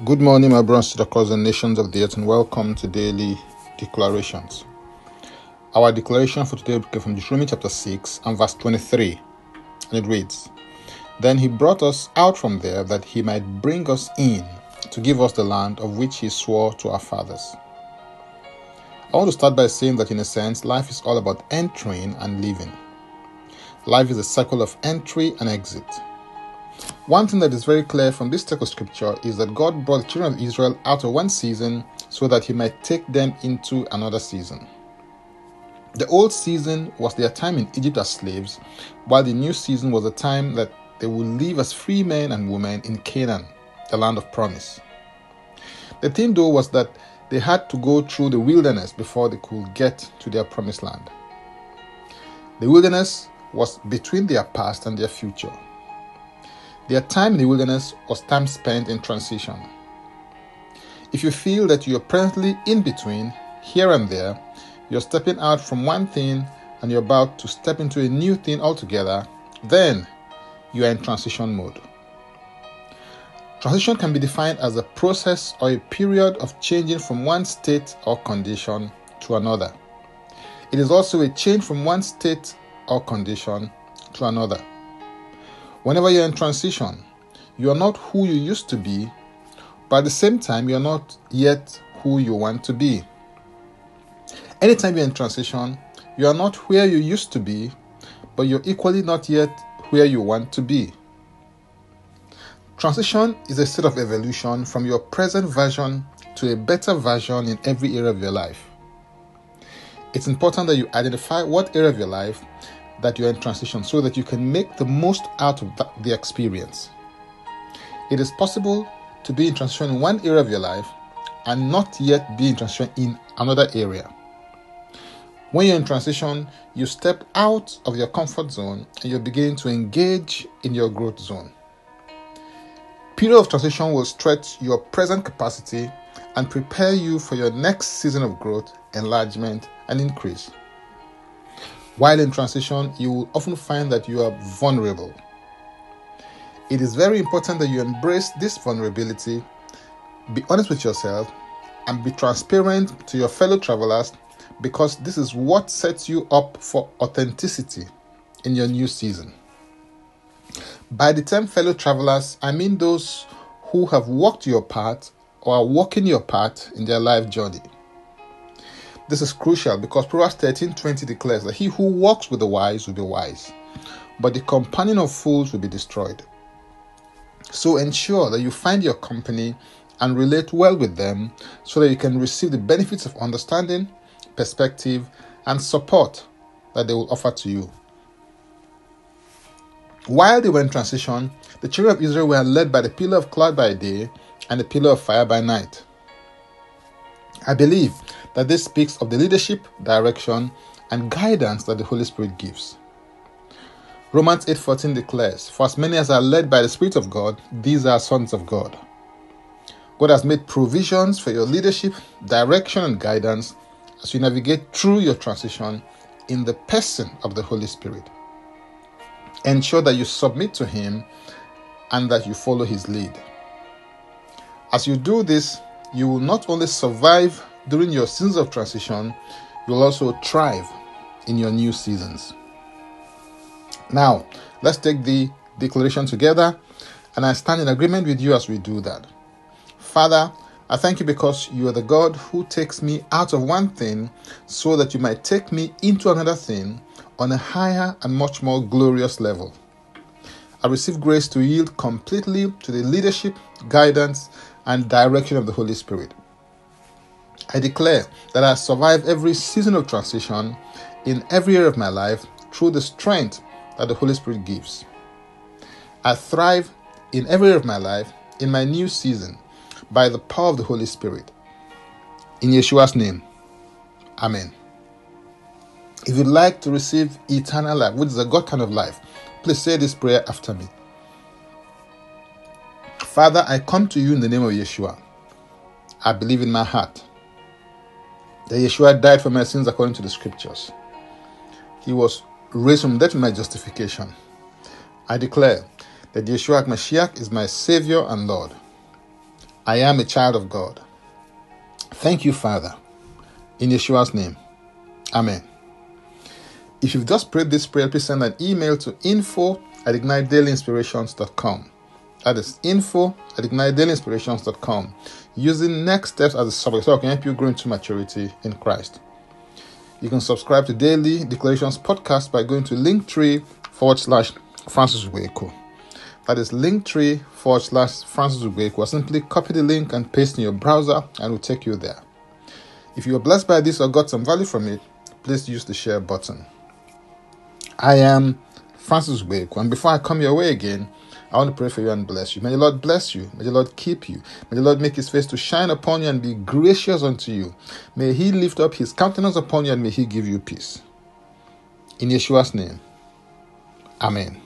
Good morning, my brothers across the nations of the earth, and welcome to daily declarations. Our declaration for today come from Deuteronomy chapter 6 and verse 23, and it reads Then he brought us out from there that he might bring us in to give us the land of which he swore to our fathers. I want to start by saying that, in a sense, life is all about entering and leaving. Life is a cycle of entry and exit. One thing that is very clear from this text of scripture is that God brought the children of Israel out of one season so that He might take them into another season. The old season was their time in Egypt as slaves, while the new season was the time that they would live as free men and women in Canaan, the land of promise. The thing, though, was that they had to go through the wilderness before they could get to their promised land. The wilderness was between their past and their future. Their time in the wilderness was time spent in transition. If you feel that you are presently in between, here and there, you're stepping out from one thing and you're about to step into a new thing altogether, then you are in transition mode. Transition can be defined as a process or a period of changing from one state or condition to another. It is also a change from one state or condition to another. Whenever you're in transition, you are not who you used to be, but at the same time, you're not yet who you want to be. Anytime you're in transition, you are not where you used to be, but you're equally not yet where you want to be. Transition is a state of evolution from your present version to a better version in every area of your life. It's important that you identify what area of your life that you're in transition so that you can make the most out of the experience. It is possible to be in transition in one area of your life and not yet be in transition in another area. When you're in transition, you step out of your comfort zone and you're beginning to engage in your growth zone. Period of transition will stretch your present capacity and prepare you for your next season of growth, enlargement, and increase. While in transition, you will often find that you are vulnerable. It is very important that you embrace this vulnerability, be honest with yourself, and be transparent to your fellow travelers because this is what sets you up for authenticity in your new season. By the term fellow travelers, I mean those who have walked your path or are walking your path in their life journey. This is crucial because Proverbs 13:20 declares that he who walks with the wise will be wise, but the companion of fools will be destroyed. So ensure that you find your company and relate well with them so that you can receive the benefits of understanding, perspective, and support that they will offer to you. While they were in transition, the children of Israel were led by the pillar of cloud by day and the pillar of fire by night. I believe that this speaks of the leadership, direction, and guidance that the Holy Spirit gives. Romans 8:14 declares, "For as many as are led by the Spirit of God, these are sons of God." God has made provisions for your leadership, direction, and guidance as you navigate through your transition in the person of the Holy Spirit. Ensure that you submit to Him and that you follow His lead. As you do this, you will not only survive during your seasons of transition, you'll also thrive in your new seasons. Now, let's take the declaration together, and I stand in agreement with you as we do that. Father, I thank you because you are the God who takes me out of one thing so that you might take me into another thing on a higher and much more glorious level. I receive grace to yield completely to the leadership, guidance, and direction of the Holy Spirit. I declare that I survive every season of transition in every area of my life through the strength that the Holy Spirit gives. I thrive in every area of my life in my new season by the power of the Holy Spirit. In Yeshua's name, Amen. If you'd like to receive eternal life, which is a God kind of life, please say this prayer after me. Father, I come to you in the name of Yeshua. I believe in my heart that Yeshua died for my sins according to the scriptures. He was raised from death in my justification. I declare that Yeshua Mashiach is my Savior and Lord. I am a child of God. Thank you, Father. In Yeshua's name. Amen. If you've just prayed this prayer, please send an email to info at ignitedailyinspirations.com. That is info at ignitedailyinspirations.com. Using next steps as a subject so I can help you grow into maturity in Christ. You can subscribe to Daily Declarations Podcast by going to linktree forward slash Francis Ugueko. That is linktree forward slash Francis. Or simply copy the link and paste in your browser and it will take you there. If you are blessed by this or got some value from it, please use the share button. I am Francis Ugueko, and before I come your way again, I want to pray for you and bless you. May the Lord bless you. May the Lord keep you. May the Lord make his face to shine upon you and be gracious unto you. May he lift up his countenance upon you and may he give you peace. In Yeshua's name. Amen.